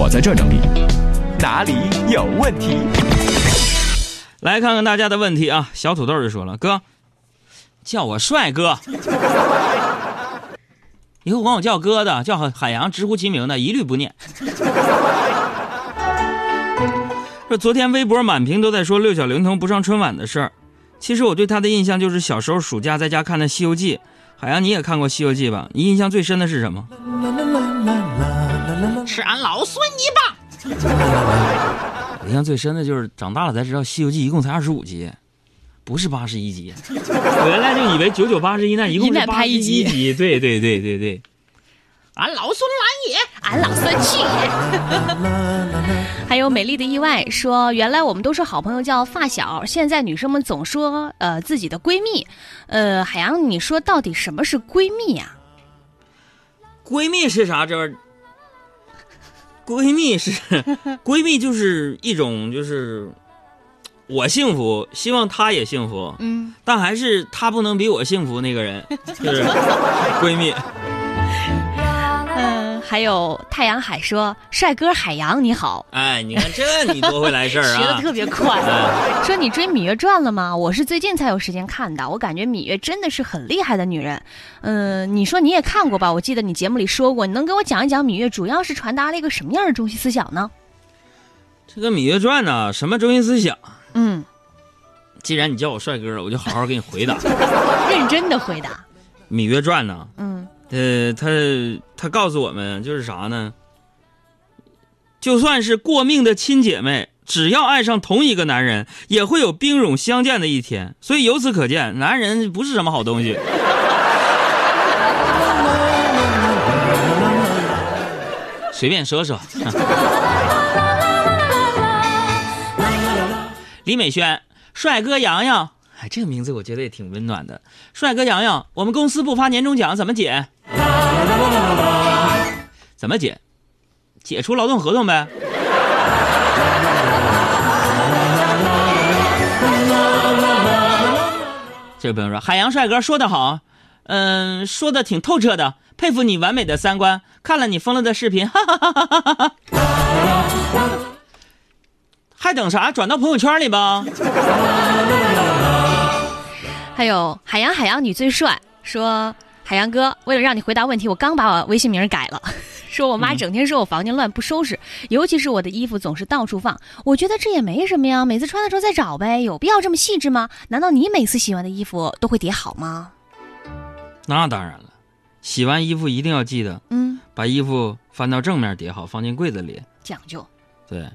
我在这整理，哪里有问题？来看看大家的问题啊！小土豆就说了：“哥，叫我帅哥，以后管我叫哥的，叫海洋，直呼其名的，一律不念。”说昨天微博满屏都在说六小龄童不上春晚的事儿，其实我对他的印象就是小时候暑假在家看的《西游记》。海洋，你也看过《西游记》吧？你印象最深的是什么？吃俺老孙一棒！我印象最深的就是长大了才知道《西游记》一共才二十五集，不是八十一集。我原来就以为九九八十一难，一共是八十一集。对对对对对。俺老孙来也，俺老孙去也。还有美丽的意外说，原来我们都是好朋友叫发小，现在女生们总说呃自己的闺蜜。呃，海洋，你说到底什么是闺蜜呀？闺蜜是啥？这闺蜜是闺蜜，就是一种就是我幸福，希望她也幸福。嗯，但还是她不能比我幸福那个人，就是闺蜜。还有太阳海说：“帅哥海洋你好。”哎，你看这你多会来事儿啊！学的特别快。说你追《芈月传》了吗？我是最近才有时间看的。我感觉芈月真的是很厉害的女人。嗯，你说你也看过吧？我记得你节目里说过，你能给我讲一讲芈月主要是传达了一个什么样的中心思想呢？这个《芈月传》呢，什么中心思想？嗯，既然你叫我帅哥，我就好好给你回答。认真的回答。《芈月传》呢？嗯。呃，他他告诉我们就是啥呢？就算是过命的亲姐妹，只要爱上同一个男人，也会有兵戎相见的一天。所以由此可见，男人不是什么好东西。随便说说。李美轩，帅哥洋洋，哎，这个名字我觉得也挺温暖的。帅哥洋洋，我们公司不发年终奖怎么解？怎么解？解除劳动合同呗。这位朋友说：“海洋帅哥说的好，嗯，说的挺透彻的，佩服你完美的三观。看了你疯了的视频，哈哈哈哈哈哈！还等啥？转到朋友圈里吧。”还有海洋，海洋你最帅，说。海洋哥，为了让你回答问题，我刚把我微信名改了。说我妈整天说我房间乱不收拾，尤其是我的衣服总是到处放。我觉得这也没什么呀，每次穿的时候再找呗，有必要这么细致吗？难道你每次洗完的衣服都会叠好吗？那当然了，洗完衣服一定要记得，嗯，把衣服翻到正面叠好，放进柜子里，讲究。对，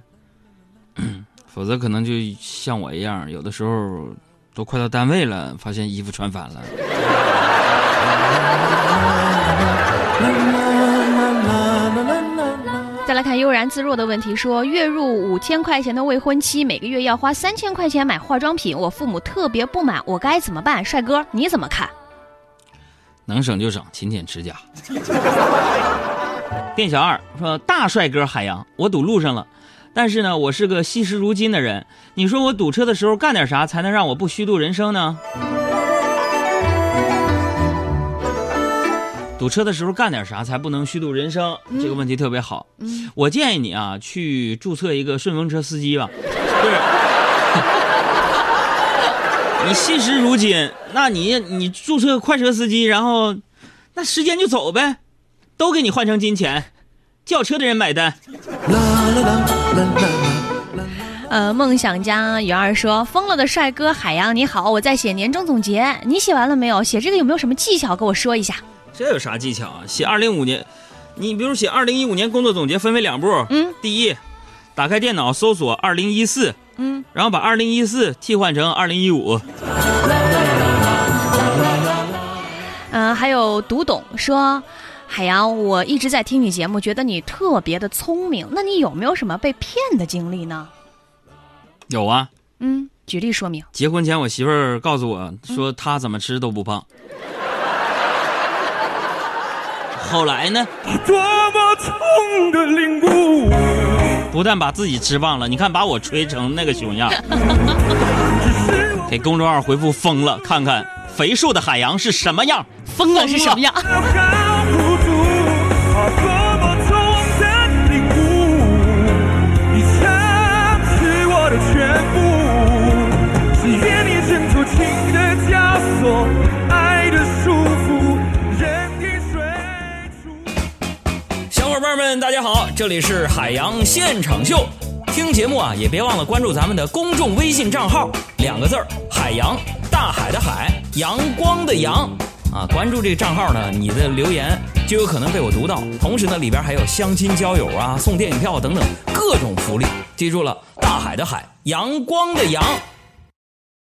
否则可能就像我一样，有的时候都快到单位了，发现衣服穿反了。再来看悠然自若的问题，说月入五千块钱的未婚妻每个月要花三千块钱买化妆品，我父母特别不满，我该怎么办？帅哥你怎么看？能省就省，勤俭持家。店小二说：“大帅哥海洋，我堵路上了，但是呢，我是个惜时如金的人，你说我堵车的时候干点啥才能让我不虚度人生呢？”堵车的时候干点啥才不能虚度人生？这个问题特别好。我建议你啊，去注册一个顺风车司机吧。是，你惜时如金，那你你注册快车司机，然后那时间就走呗，都给你换成金钱，叫车的人买单。呃，梦想家鱼儿说：“疯了的帅哥海洋你好，我在写年终总结，你写完了没有？写这个有没有什么技巧？跟我说一下。”这有啥技巧啊？写二零五年，你比如写二零一五年工作总结，分为两步。嗯，第一，打开电脑搜索二零一四，嗯，然后把二零一四替换成二零一五。嗯，还有读懂说，海洋，我一直在听你节目，觉得你特别的聪明。那你有没有什么被骗的经历呢？有啊。嗯，举例说明。结婚前，我媳妇儿告诉我说，她怎么吃都不胖。后来呢？不但把自己吃胖了，你看把我吹成那个熊样。给公众号回复“疯了”，看看肥硕的海洋是什么样，疯了是什么样。这里是海洋现场秀。听节目啊，也别忘了关注咱们的公众微信账号，两个字儿“海洋”，大海的海，阳光的阳。啊，关注这个账号呢，你的留言就有可能被我读到。同时呢，里边还有相亲交友啊、送电影票等等各种福利。记住了，大海的海，阳光的阳。